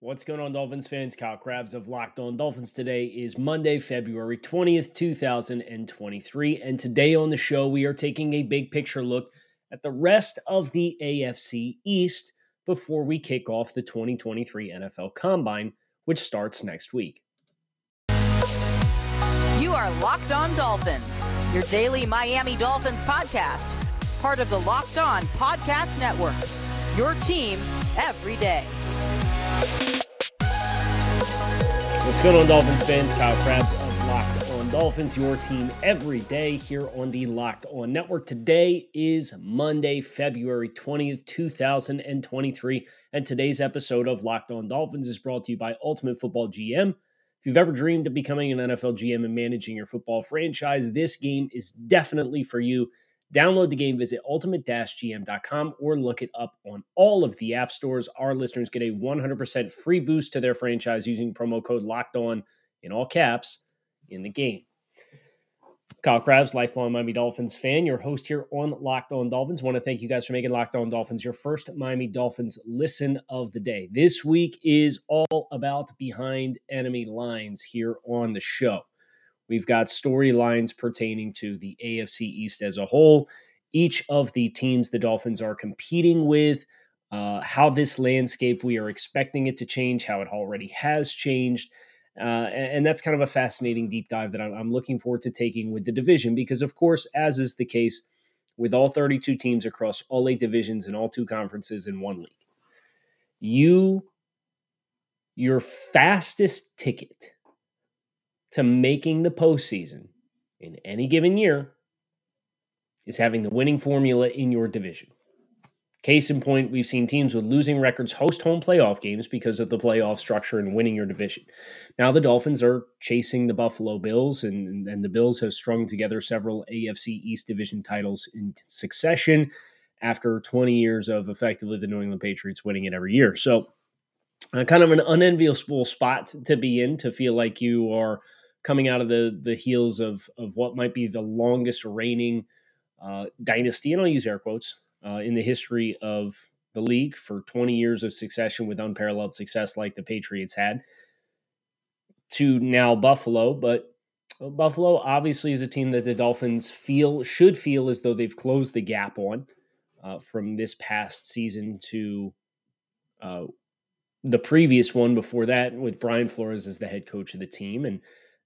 What's going on, Dolphins fans? Kyle Crabbs of Locked On Dolphins. Today is Monday, February 20th, 2023. And today on the show, we are taking a big picture look at the rest of the AFC East before we kick off the 2023 NFL Combine, which starts next week. You are Locked On Dolphins, your daily Miami Dolphins podcast, part of the Locked On Podcast Network. Your team every day. What's going on, Dolphins fans? Kyle Crabbs of Locked On Dolphins, your team every day here on the Locked On Network. Today is Monday, February 20th, 2023, and today's episode of Locked On Dolphins is brought to you by Ultimate Football GM. If you've ever dreamed of becoming an NFL GM and managing your football franchise, this game is definitely for you. Download the game, visit ultimate-gm.com or look it up on all of the app stores. Our listeners get a 100% free boost to their franchise using promo code locked on in all caps in the game. Kyle Crabbs, lifelong Miami Dolphins fan, your host here on Locked On Dolphins. Want to thank you guys for making Locked On Dolphins your first Miami Dolphins listen of the day. This week is all about behind enemy lines here on the show. We've got storylines pertaining to the AFC East as a whole, each of the teams the Dolphins are competing with, uh, how this landscape we are expecting it to change, how it already has changed. Uh, and, and, that's kind of a fascinating deep dive that I'm, I'm looking forward to taking with the division because, of course, as is the case with all 32 teams across all eight divisions and all two conferences in one league, you, your fastest ticket to making the postseason in any given year is having the winning formula in your division. Case in point, we've seen teams with losing records host home playoff games because of the playoff structure and winning your division. Now the Dolphins are chasing the Buffalo Bills, and, and the Bills have strung together several AFC East division titles in succession after 20 years of effectively the New England Patriots winning it every year. So, uh, kind of an unenviable spot to be in to feel like you are coming out of the the heels of of what might be the longest reigning uh, dynasty, and I'll use air quotes uh, in the history of the league for 20 years of succession with unparalleled success like the Patriots had. To now Buffalo, but Buffalo obviously is a team that the Dolphins feel should feel as though they've closed the gap on uh, from this past season to uh, the previous one before that, with Brian Flores as the head coach of the team, and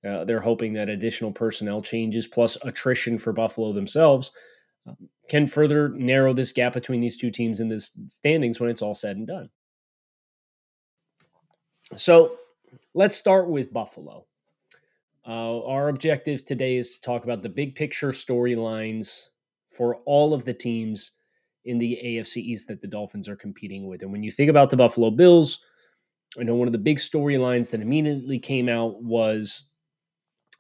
uh, they're hoping that additional personnel changes plus attrition for Buffalo themselves um, can further narrow this gap between these two teams in the standings when it's all said and done. So let's start with Buffalo. Uh, our objective today is to talk about the big picture storylines for all of the teams in the AFC East that the Dolphins are competing with. And when you think about the Buffalo Bills, I know one of the big storylines that immediately came out was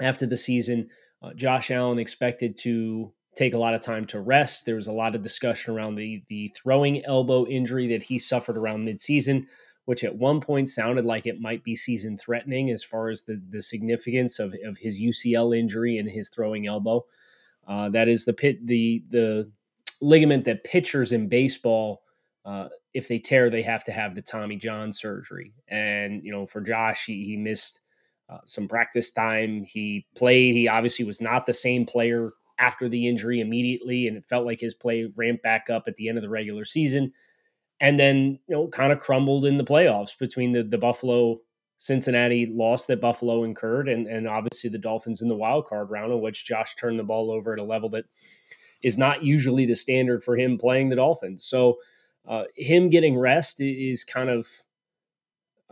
after the season. Uh, Josh Allen expected to take a lot of time to rest. There was a lot of discussion around the the throwing elbow injury that he suffered around midseason, which at one point sounded like it might be season threatening as far as the the significance of, of his UCL injury and his throwing elbow. Uh, that is the pit the the ligament that pitchers in baseball. Uh, if they tear, they have to have the Tommy John surgery. And you know, for Josh, he, he missed uh, some practice time. He played. He obviously was not the same player after the injury immediately, and it felt like his play ramped back up at the end of the regular season, and then you know kind of crumbled in the playoffs between the the Buffalo Cincinnati loss that Buffalo incurred, and and obviously the Dolphins in the wild card round, in which Josh turned the ball over at a level that is not usually the standard for him playing the Dolphins. So uh, him getting rest is kind of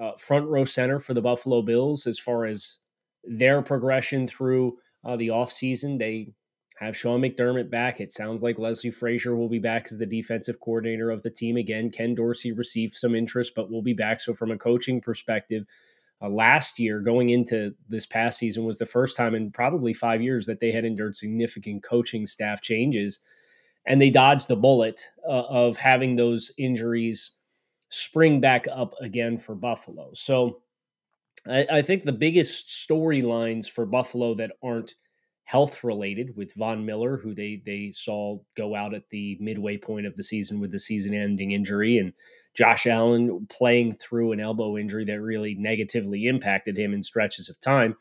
uh, front row center for the Buffalo Bills as far as their progression through uh, the offseason. They have Sean McDermott back. It sounds like Leslie Frazier will be back as the defensive coordinator of the team again. Ken Dorsey received some interest, but will be back. So, from a coaching perspective, uh, last year going into this past season was the first time in probably five years that they had endured significant coaching staff changes. And they dodged the bullet uh, of having those injuries spring back up again for Buffalo. So I, I think the biggest storylines for Buffalo that aren't health related with Von Miller, who they they saw go out at the midway point of the season with the season ending injury, and Josh Allen playing through an elbow injury that really negatively impacted him in stretches of time,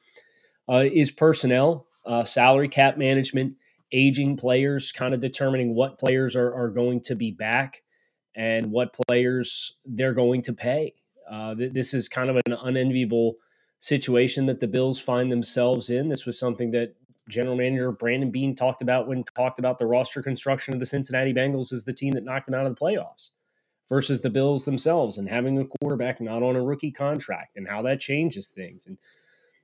uh, is personnel, uh, salary cap management, aging players, kind of determining what players are, are going to be back and what players they're going to pay. Uh, th- this is kind of an unenviable situation that the Bills find themselves in. This was something that general manager Brandon Beane talked about when talked about the roster construction of the Cincinnati Bengals as the team that knocked them out of the playoffs versus the Bills themselves and having a quarterback not on a rookie contract and how that changes things. And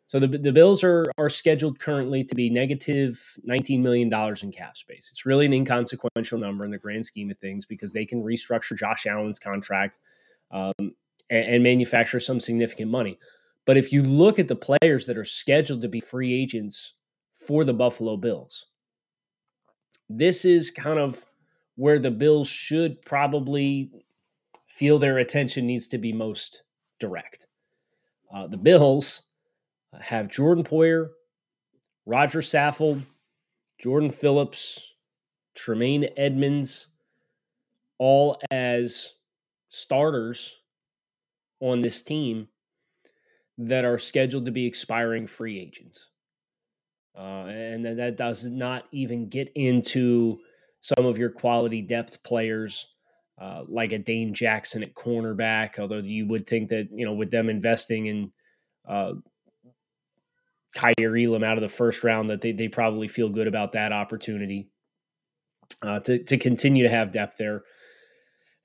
so the, the Bills are are scheduled currently to be negative $19 million in cap space. It's really an inconsequential number in the grand scheme of things because they can restructure Josh Allen's contract um, and, and manufacture some significant money. But if you look at the players that are scheduled to be free agents for the Buffalo Bills, this is kind of where the Bills should probably feel their attention needs to be most direct. Uh, the Bills have Jordan Poyer, Roger Saffold, Jordan Phillips, Tremaine Edmunds, all as starters on this team that are scheduled to be expiring free agents. Uh, and that does not even get into some of your quality depth players uh, like a Dane Jackson at cornerback, although you would think that, you know, with them investing in uh, Kaiir Elam out of the first round, that they, they probably feel good about that opportunity uh, to, to continue to have depth there.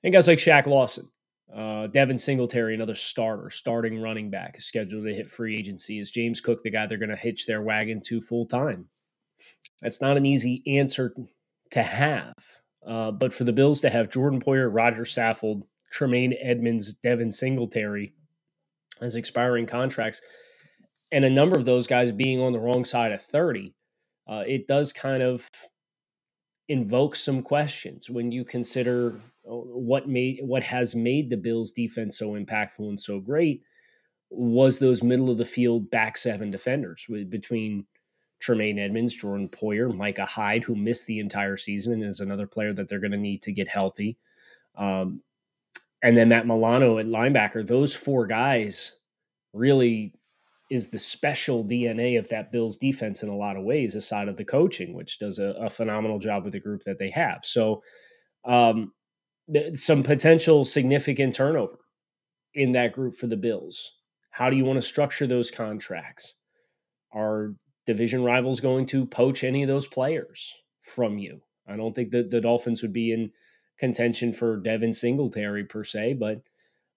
And guys like Shaq Lawson, uh, Devin Singletary, another starter, starting running back, scheduled to hit free agency. Is James Cook the guy they're going to hitch their wagon to full time? That's not an easy answer to have. Uh, but for the Bills to have Jordan Poyer, Roger Saffold, Tremaine Edmunds, Devin Singletary as expiring contracts, and a number of those guys being on the wrong side of 30, uh, it does kind of invoke some questions when you consider uh, what made what has made the Bills defense so impactful and so great was those middle of the field back seven defenders with, between Tremaine Edmunds, Jordan Poyer, Micah Hyde, who missed the entire season and is another player that they're going to need to get healthy. Um, and then Matt Milano at linebacker. Those four guys really is the special DNA of that Bills defense in a lot of ways, aside of the coaching, which does a, a phenomenal job with the group that they have. So, um, some potential significant turnover in that group for the Bills. How do you want to structure those contracts? Are division rivals going to poach any of those players from you. I don't think that the Dolphins would be in contention for Devin Singletary per se, but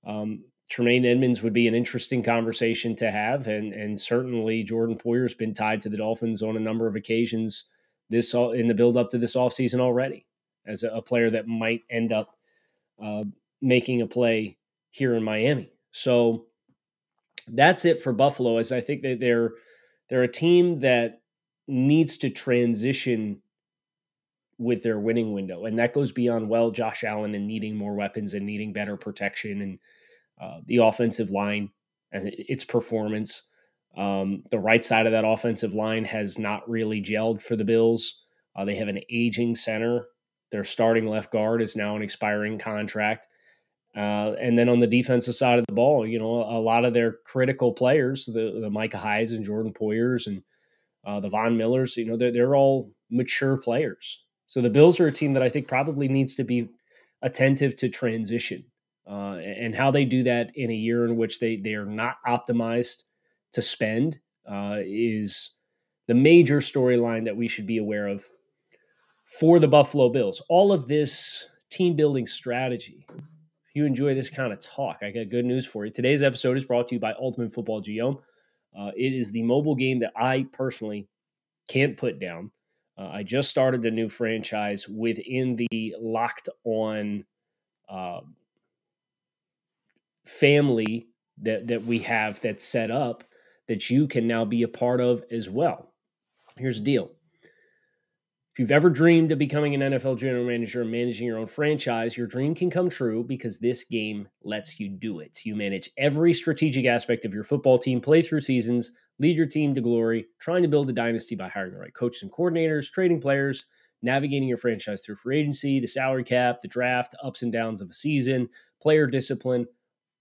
um, Tremaine Edmunds would be an interesting conversation to have, and and certainly Jordan Poyer's been tied to the Dolphins on a number of occasions this all in the build up to this offseason already as a, a, player that might end up uh, making a play here in Miami. So that's it for Buffalo. As I think that they're they're a team that needs to transition with their winning window. And that goes beyond, well, Josh Allen and needing more weapons and needing better protection and uh, the offensive line and its performance. Um, the right side of that offensive line has not really gelled for the Bills. Uh, they have an aging center. Their starting left guard is now an expiring contract. Uh, and then on the defensive side of the ball, you know, a lot of their critical players, the, the Micah Hydes and Jordan Poyers and uh, the Von Millers, you know, they're, they're all mature players. So the Bills are a team that I think probably needs to be attentive to transition uh, and how they do that in a year in which they, they are not optimized to spend uh, is the major storyline that we should be aware of for the Buffalo Bills. All of this team building strategy If you enjoy this kind of talk, I got good news for you. Today's episode is brought to you by Ultimate Football GM. Uh, it is the mobile game that I personally can't put down. Uh, I just started the new franchise within the Locked On uh, family that that we have that's set up that you can now be a part of as well. Here's the deal. If you've ever dreamed of becoming an NFL general manager and managing your own franchise, your dream can come true because this game lets you do it. You manage every strategic aspect of your football team, play through seasons, lead your team to glory, trying to build a dynasty by hiring the right coaches and coordinators, trading players, navigating your franchise through free agency, the salary cap, the draft, ups and downs of a season, player discipline,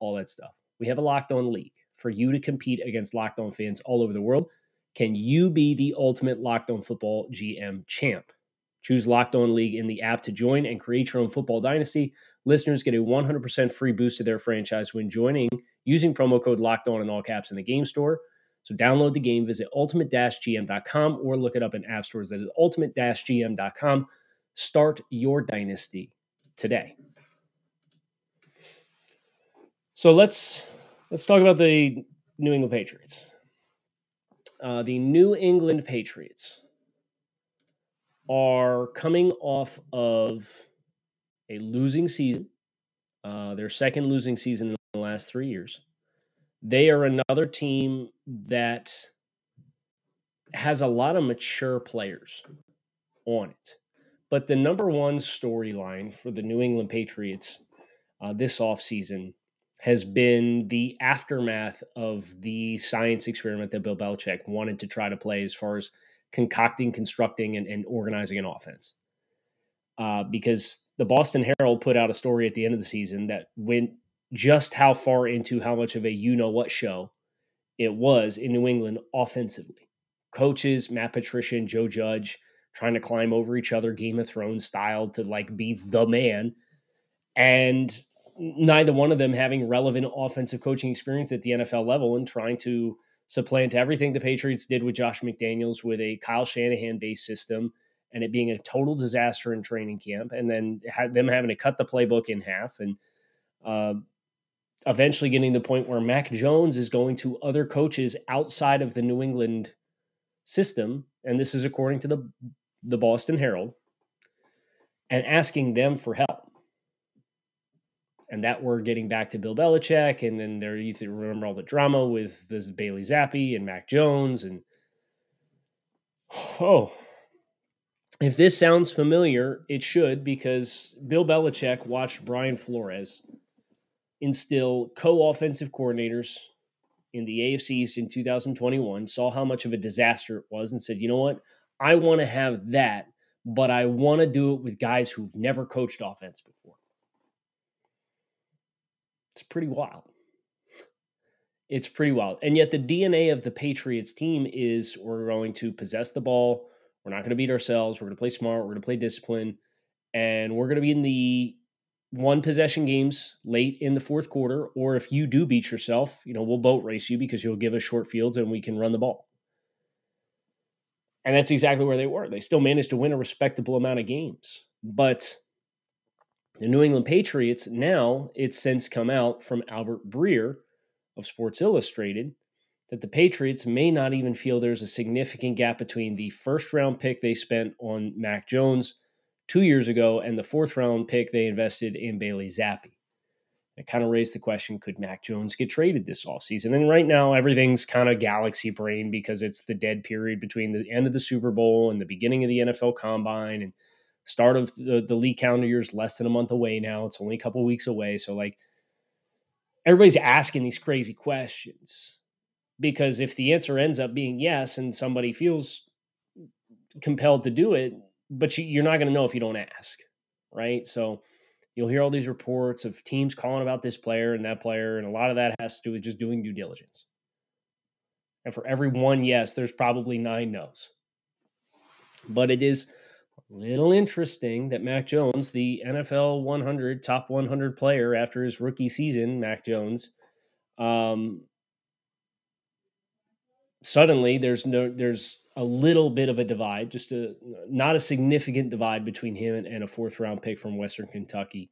all that stuff. We have a locked on league for you to compete against locked on fans all over the world. Can you be the ultimate locked on football GM champ? Choose Locked On League in the app to join and create your own football dynasty. Listeners get a 100% free boost to their franchise when joining using promo code Locked On in all caps in the game store. So download the game, visit ultimate-gm.com or look it up in app stores. That is ultimate-gm.com. Start your dynasty today. So let's let's talk about the New England Patriots. Uh, the New England Patriots are coming off of a losing season, uh, their second losing season in the last three years. They are another team that has a lot of mature players on it. But the number one storyline for the New England Patriots uh, this offseason has been the aftermath of the science experiment that Bill Belichick wanted to try to play as far as concocting, constructing, and, and organizing an offense. Uh, because the Boston Herald put out a story at the end of the season that went just how far into how much of a you know what show it was in New England offensively. Coaches, Matt Patricia and Joe Judge trying to climb over each other, Game of Thrones style, to like be the man. And neither one of them having relevant offensive coaching experience at the NFL level and trying to supplant everything the Patriots did with Josh McDaniels with a Kyle Shanahan based system and it being a total disaster in training camp, and then them having to cut the playbook in half and uh, eventually getting to the point where Mac Jones is going to other coaches outside of the New England system, and this is according to the the Boston Herald, and asking them for help and that we're getting back to Bill Belichick, and then there you remember all the drama with this Bailey Zappe and Mac Jones, and oh, if this sounds familiar, it should because Bill Belichick watched Brian Flores instill co-offensive coordinators in the AFC East in 2021, saw how much of a disaster it was, and said, you know what, I want to have that, but I want to do it with guys who've never coached offense before. It's pretty wild. It's pretty wild. And yet, the DNA of the Patriots team is we're going to possess the ball. We're not going to beat ourselves. We're going to play smart. We're going to play discipline. And we're going to be in the one possession games late in the fourth quarter. Or if you do beat yourself, you know, we'll boat race you because you'll give us short fields and we can run the ball. And that's exactly where they were. They still managed to win a respectable amount of games. But the New England Patriots, now it's since come out from Albert Breer of Sports Illustrated that the Patriots may not even feel there's a significant gap between the first round pick they spent on Mac Jones two years ago and the fourth round pick they invested in Bailey Zappe. It kind of raised the question could Mac Jones get traded this offseason? And right now, everything's kind of galaxy brain because it's the dead period between the end of the Super Bowl and the beginning of the NFL combine. And Start of the, the league calendar year is less than a month away now. It's only a couple weeks away. So, like, everybody's asking these crazy questions because if the answer ends up being yes and somebody feels compelled to do it, but you, you're not going to know if you don't ask, right? So, you'll hear all these reports of teams calling about this player and that player, and a lot of that has to do with just doing due diligence. And for every one yes, there's probably nine no's. But it is little interesting that Mac Jones, the NFL 100 top 100 player after his rookie season, Mac Jones, um, suddenly there's no there's a little bit of a divide, just a not a significant divide between him and, and a fourth round pick from Western Kentucky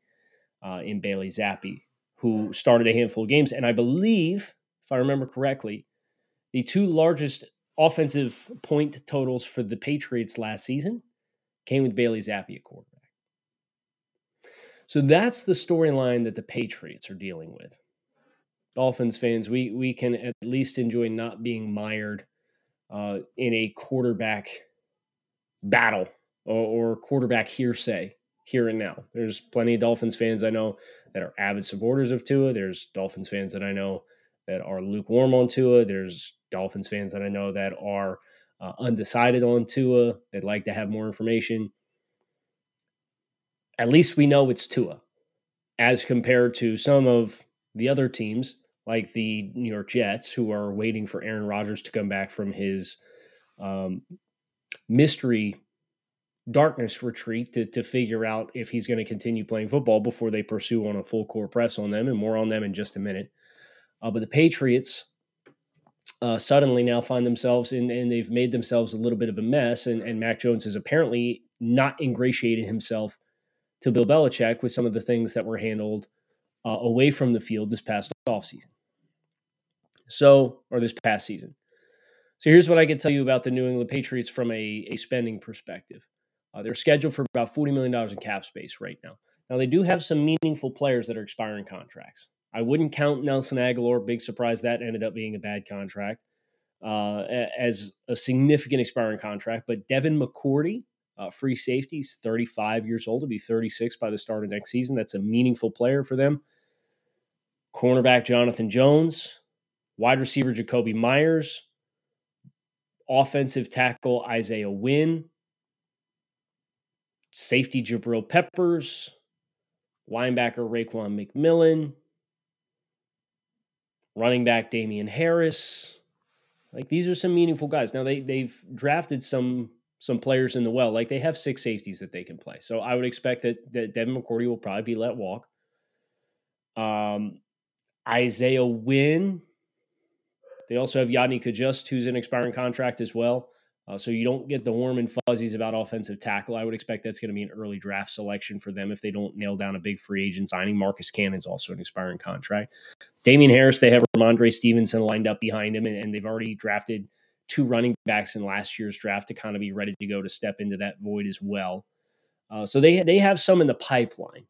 uh, in Bailey Zappe, who started a handful of games, and I believe, if I remember correctly, the two largest offensive point totals for the Patriots last season came with Bailey Zappe at quarterback. So that's the storyline that the Patriots are dealing with. Dolphins fans, we we can at least enjoy not being mired uh, in a quarterback battle or, or quarterback hearsay here and now. There's plenty of Dolphins fans I know that are avid supporters of Tua. There's Dolphins fans that I know that are lukewarm on Tua. There's Dolphins fans that I know that are uh, undecided on Tua. They'd like to have more information. At least we know it's Tua. as compared to some of the other teams like the New York Jets, who are waiting for Aaron Rodgers to come back from his um, mystery darkness retreat to, to figure out if he's going to continue playing football before they pursue on a full court press on them, and more on them in just a minute. Uh, but the Patriots uh, suddenly now find themselves in, and they've made themselves a little bit of a mess, and, and Mac Jones has apparently not ingratiated himself to Bill Belichick with some of the things that were handled uh, away from the field this past offseason. So, or this past season. So here's what I can tell you about the New England Patriots from a, a spending perspective. Uh, they're scheduled for about $40 million in cap space right now. Now, they do have some meaningful players that are expiring contracts. I wouldn't count Nelson Agholor. Big surprise that ended up being a bad contract uh, as a significant expiring contract. But Devin McCourty, uh, free safety, he's 35 years old. to be 36 by the start of next season. That's a meaningful player for them. Cornerback Jonathan Jones, wide receiver Jakobi Meyers, offensive tackle Isaiah Wynn, safety Jabril Peppers, linebacker Raekwon McMillan, running back Damien Harris. Like these are some meaningful guys. Now they they've drafted some some players in the well. Like they have six safeties that they can play. So I would expect that that Devin McCourty will probably be let walk. Um, Isaiah Wynn. They also have Yodny Cajuste, who's an expiring contract as well. Uh, so you don't get the warm and fuzzies about offensive tackle. I would expect that's going to be an early draft selection for them if they don't nail down a big free agent signing. Marcus Cannon's also an expiring contract. Damien Harris, they have Rhamondre Stevenson lined up behind him, and, and they've already drafted two running backs in last year's draft to kind of be ready to go to step into that void as well. Uh, so they they have some in the pipeline.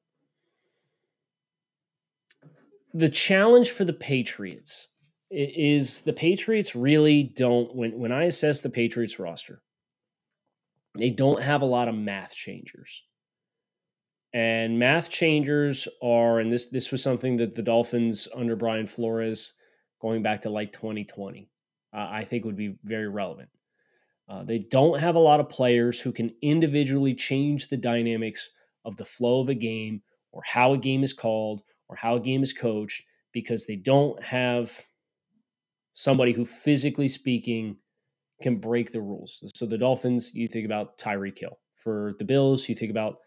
The challenge for the Patriots is the Patriots really don't when when I assess the Patriots roster, they don't have a lot of math changers. And math changers are, and this this was something that the Dolphins under Brian Flores, going back to like 2020, uh, I think would be very relevant. Uh, they don't have a lot of players who can individually change the dynamics of the flow of a game or how a game is called or how a game is coached because they don't have somebody who, physically speaking, can break the rules. So the Dolphins, you think about Tyreek Hill. For the Bills, you think about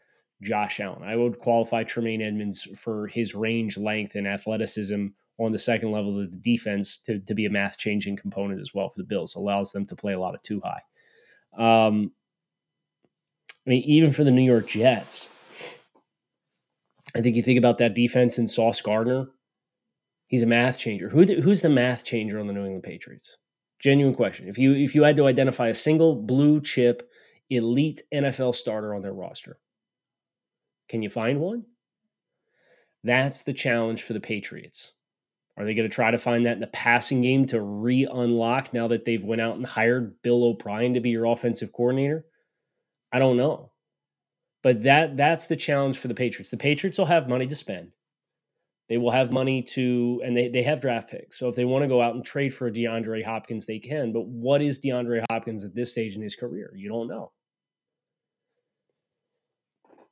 Josh Allen. I would qualify Tremaine Edmunds for his range, length, and athleticism on the second level of the defense to, to be a math changing component as well for the Bills. Allows them to play a lot of two high. Um, I mean, even for the New York Jets, I think you think about that defense in Sauce Gardner He's a math changer. Who who's the math changer on the New England Patriots? Genuine question. If you if you had to identify a single blue chip elite NFL starter on their roster, can you find one? That's the challenge for the Patriots. Are they going to try to find that in the passing game to re-unlock now that they've went out and hired Bill O'Brien to be your offensive coordinator? I don't know. But that that's the challenge for the Patriots. The Patriots will have money to spend. They will have money to, and they, they have draft picks. So if they want to go out and trade for a DeAndre Hopkins, they can. But what is DeAndre Hopkins at this stage in his career? You don't know.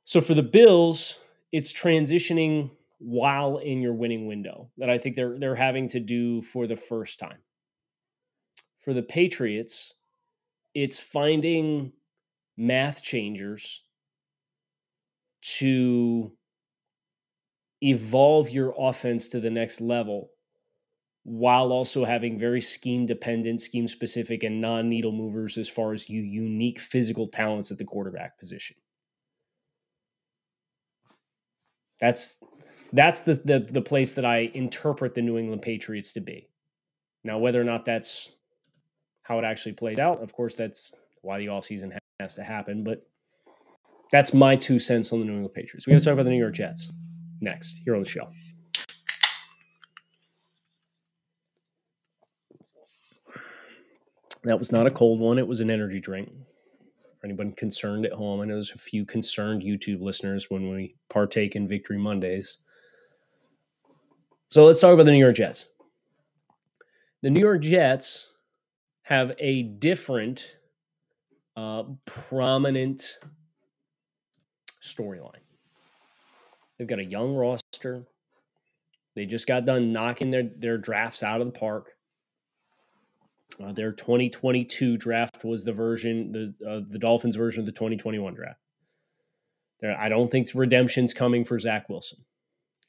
So for the Bills, it's transitioning while in your winning window that I think they're they're having to do for the first time. For the Patriots, it's finding math changers to evolve your offense to the next level while also having very scheme dependent, scheme specific, and non needle movers as far as you unique physical talents at the quarterback position. That's that's the, the the place that I interpret the New England Patriots to be. Now, whether or not that's how it actually plays out, of course, that's why the offseason has to happen. But that's my two cents on the New England Patriots. We're going to talk about the New York Jets next here on the show. That was not a cold one, it was an energy drink. For anyone concerned at home, I know there's a few concerned YouTube listeners when we partake in Victory Mondays. So let's talk about the New York Jets. The New York Jets have a different, uh, prominent storyline They've got a young roster. They just got done knocking their, their drafts out of the park. Uh, their 2022 draft was the version, the uh, the Dolphins version of the 2021 draft. I don't think redemption's coming for Zach Wilson.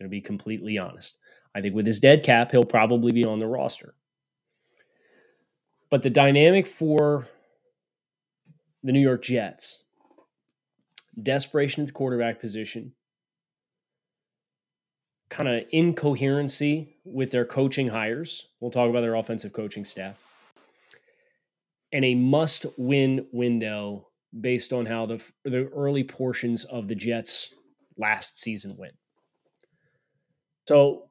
Going to be completely honest. I think with his dead cap, he'll probably be on the roster. But the dynamic for the New York Jets, desperation at the quarterback position, kind of incoherency with their coaching hires. We'll talk about their offensive coaching staff. And a must win window based on how the, the early portions of the Jets last season went. So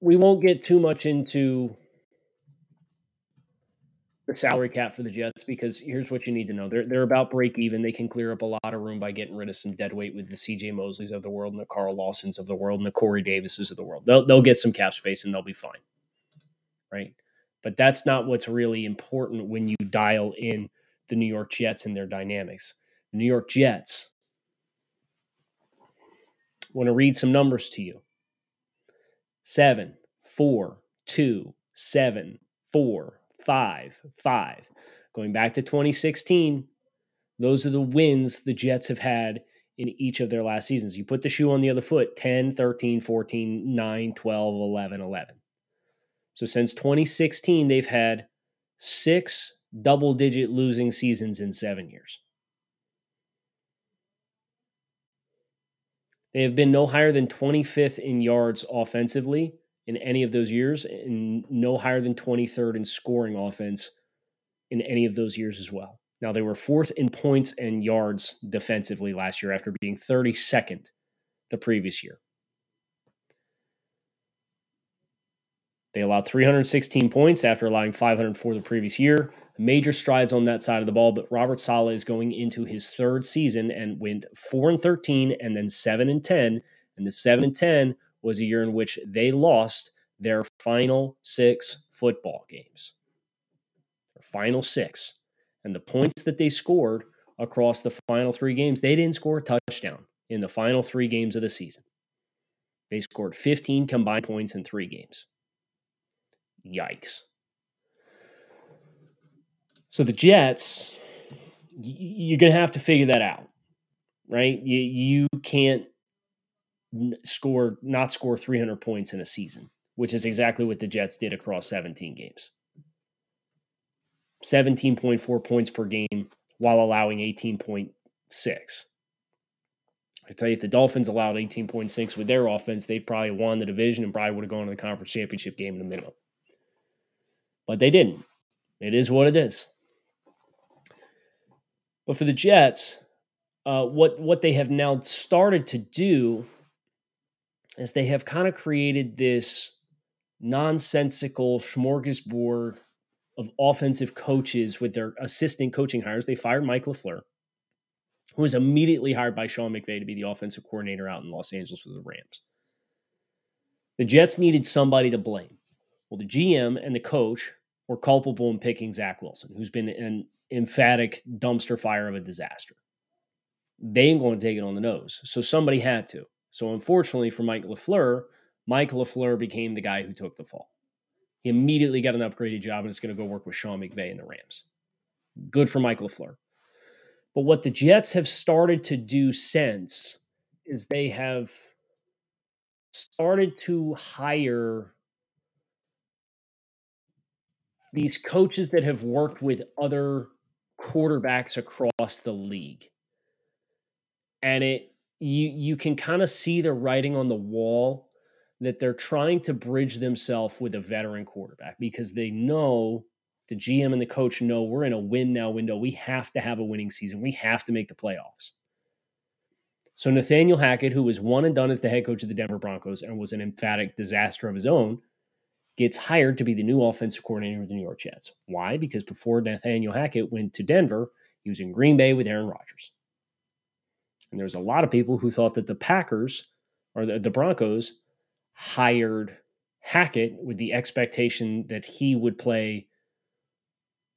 we won't get too much into the salary cap for the Jets because here's what you need to know. They're they're about break even. They can clear up a lot of room by getting rid of some dead weight with the CJ Mosleys of the world and the Carl Lawsons of the world and the Corey Davises of the world. They'll they'll get some cap space and they'll be fine. Right? But that's not what's really important when you dial in the New York Jets and their dynamics. The New York Jets want to read some numbers to you. Seven, four, two, seven, four, five, five. Going back to 2016, those are the wins the Jets have had in each of their last seasons. You put the shoe on the other foot 10, 13, 14, 9, 12, 11, 11. So since 2016, they've had six double digit losing seasons in seven years. They have been no higher than 25th in yards offensively in any of those years and no higher than 23rd in scoring offense in any of those years as well. Now, they were fourth in points and yards defensively last year after being 32nd the previous year. They allowed 316 points after allowing 504 the previous year. Major strides on that side of the ball, but Robert Saleh is going into his third season and went 4 and 13 and then 7 and 10. And the 7 and 10 was a year in which they lost their final six football games. Their final six. And the points that they scored across the final three games, they didn't score a touchdown in the final three games of the season. They scored 15 combined points in three games. Yikes. So the Jets, you're going to have to figure that out, right? You, you can't score not score 300 points in a season, which is exactly what the Jets did across 17 games. 17.4 points per game while allowing 18.6. I tell you, if the Dolphins allowed 18.6 with their offense, they'd probably won the division and probably would have gone to the conference championship game in the minimum. But they didn't. It is what it is. But for the Jets, uh, what what they have now started to do is they have kind of created this nonsensical smorgasbord of offensive coaches with their assistant coaching hires. They fired Mike LaFleur, who was immediately hired by Sean McVay to be the offensive coordinator out in Los Angeles with the Rams. The Jets needed somebody to blame. Well, the GM and the coach were culpable in picking Zach Wilson, who's been an emphatic dumpster fire of a disaster. They ain't going to take it on the nose. So somebody had to. So unfortunately for Mike LaFleur, Mike LaFleur became the guy who took the fall. He immediately got an upgraded job and is going to go work with Sean McVay and the Rams. Good for Mike LaFleur. But what the Jets have started to do since is they have started to hire these coaches that have worked with other quarterbacks across the league. And it you you can kind of see the writing on the wall that they're trying to bridge themselves with a veteran quarterback because they know the GM and the coach know we're in a win now window. We have to have a winning season. We have to make the playoffs. So Nathaniel Hackett, who was one and done as the head coach of the Denver Broncos and was an emphatic disaster of his own, gets hired to be the new offensive coordinator of the New York Jets. Why? Because before Nathaniel Hackett went to Denver, he was in Green Bay with Aaron Rodgers. And there's a lot of people who thought that the Packers or the, the Broncos hired Hackett with the expectation that he would play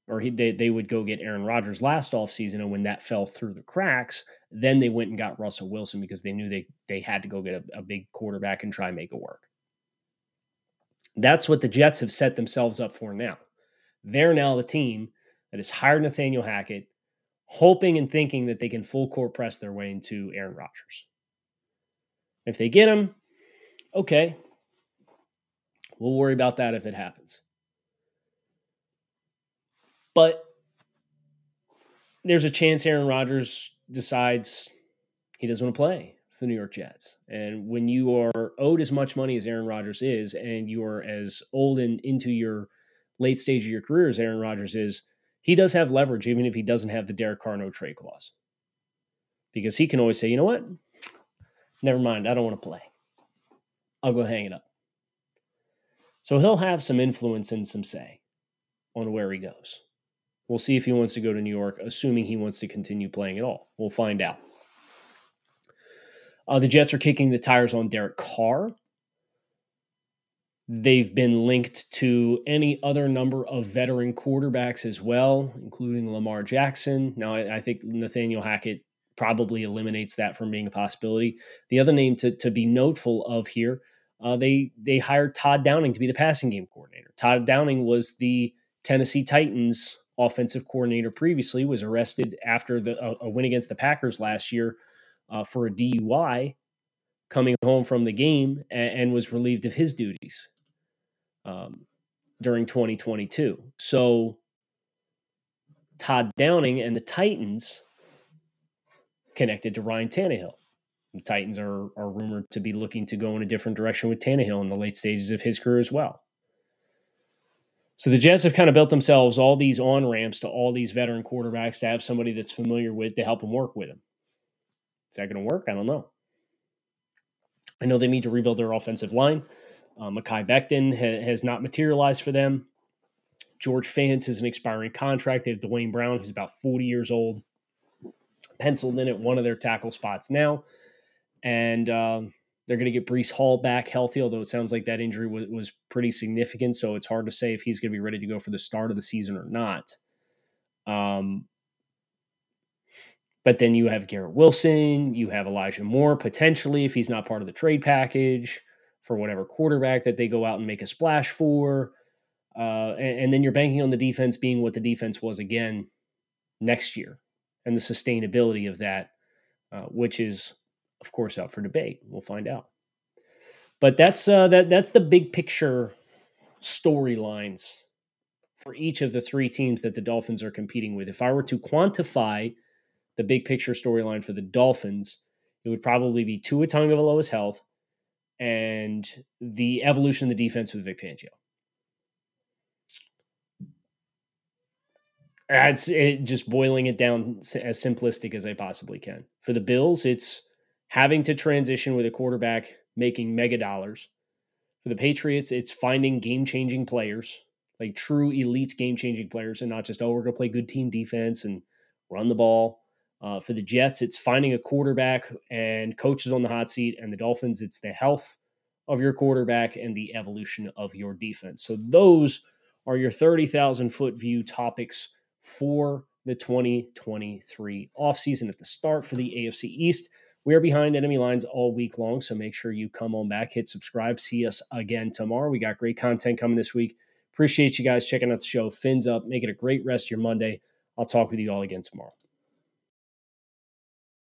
or he, they, they would go get Aaron Rodgers last offseason. And when that fell through the cracks, then they went and got Russell Wilson because they knew they, they had to go get a, a big quarterback and try and make it work. That's what the Jets have set themselves up for now. They're now the team that has hired Nathaniel Hackett, hoping and thinking that they can full court press their way into Aaron Rodgers. If they get him, okay, we'll worry about that if it happens. But there's a chance Aaron Rodgers decides he doesn't want to play for the New York Jets. And when you are owed as much money as Aaron Rodgers is, and you are as old and into your late stage of your career as Aaron Rodgers is, he does have leverage, even if he doesn't have the Derek Carr no trade clause. Because he can always say, you know what? Never mind, I don't want to play. I'll go hang it up. So he'll have some influence and some say on where he goes. We'll see if he wants to go to New York, assuming he wants to continue playing at all. We'll find out. Uh, the Jets are kicking the tires on Derek Carr. They've been linked to any other number of veteran quarterbacks as well, including Lamar Jackson. Now, I, I think Nathaniel Hackett probably eliminates that from being a possibility. The other name to, to be noteful of here, uh, they they hired Todd Downing to be the passing game coordinator. Todd Downing was the Tennessee Titans offensive coordinator previously, was arrested after the, a, a win against the Packers last year uh, for a DUI, coming home from the game and, and was relieved of his duties um, during 2022. So Todd Downing and the Titans connected to Ryan Tannehill. The Titans are, are rumored to be looking to go in a different direction with Tannehill in the late stages of his career as well. So the Jets have kind of built themselves all these on ramps to all these veteran quarterbacks to have somebody that's familiar with to help them work with them. Is that going to work? I don't know. I know they need to rebuild their offensive line. Uh, Mekhi Becton ha- has not materialized for them. George Fant is an expiring contract. They have Duane Brown, who's about 40 years old, penciled in at one of their tackle spots now. And um, they're going to get Breece Hall back healthy, although it sounds like that injury was, was pretty significant. So it's hard to say if he's going to be ready to go for the start of the season or not. Um, but then you have Garrett Wilson, you have Elijah Moore potentially if he's not part of the trade package for whatever quarterback that they go out and make a splash for. Uh, and, and then you're banking on the defense being what the defense was again next year and the sustainability of that, uh, which is of course, out for debate. We'll find out. But that's uh, that that's the big picture storylines for each of the three teams that the Dolphins are competing with. If I were to quantify the big picture storyline for the Dolphins, it would probably be Tua Tagovailoa's health and the evolution of the defense with Vic Fangio. That's it, just boiling it down as simplistic as I possibly can. For the Bills, it's having to transition with a quarterback making mega dollars. For the Patriots, it's finding game changing players, like true elite game changing players, and not just, oh, we're going to play good team defense and run the ball. Uh, for the Jets, it's finding a quarterback and coaches on the hot seat. And the Dolphins, it's the health of your quarterback and the evolution of your defense. So those are your 30,000 foot view topics for the 2023 offseason at the start for the AFC East. We are behind enemy lines all week long, so make sure you come on back, hit subscribe, see us again tomorrow. We got great content coming this week. Appreciate you guys checking out the show. Fins up. Make it a great rest of your Monday. I'll talk with you all again tomorrow.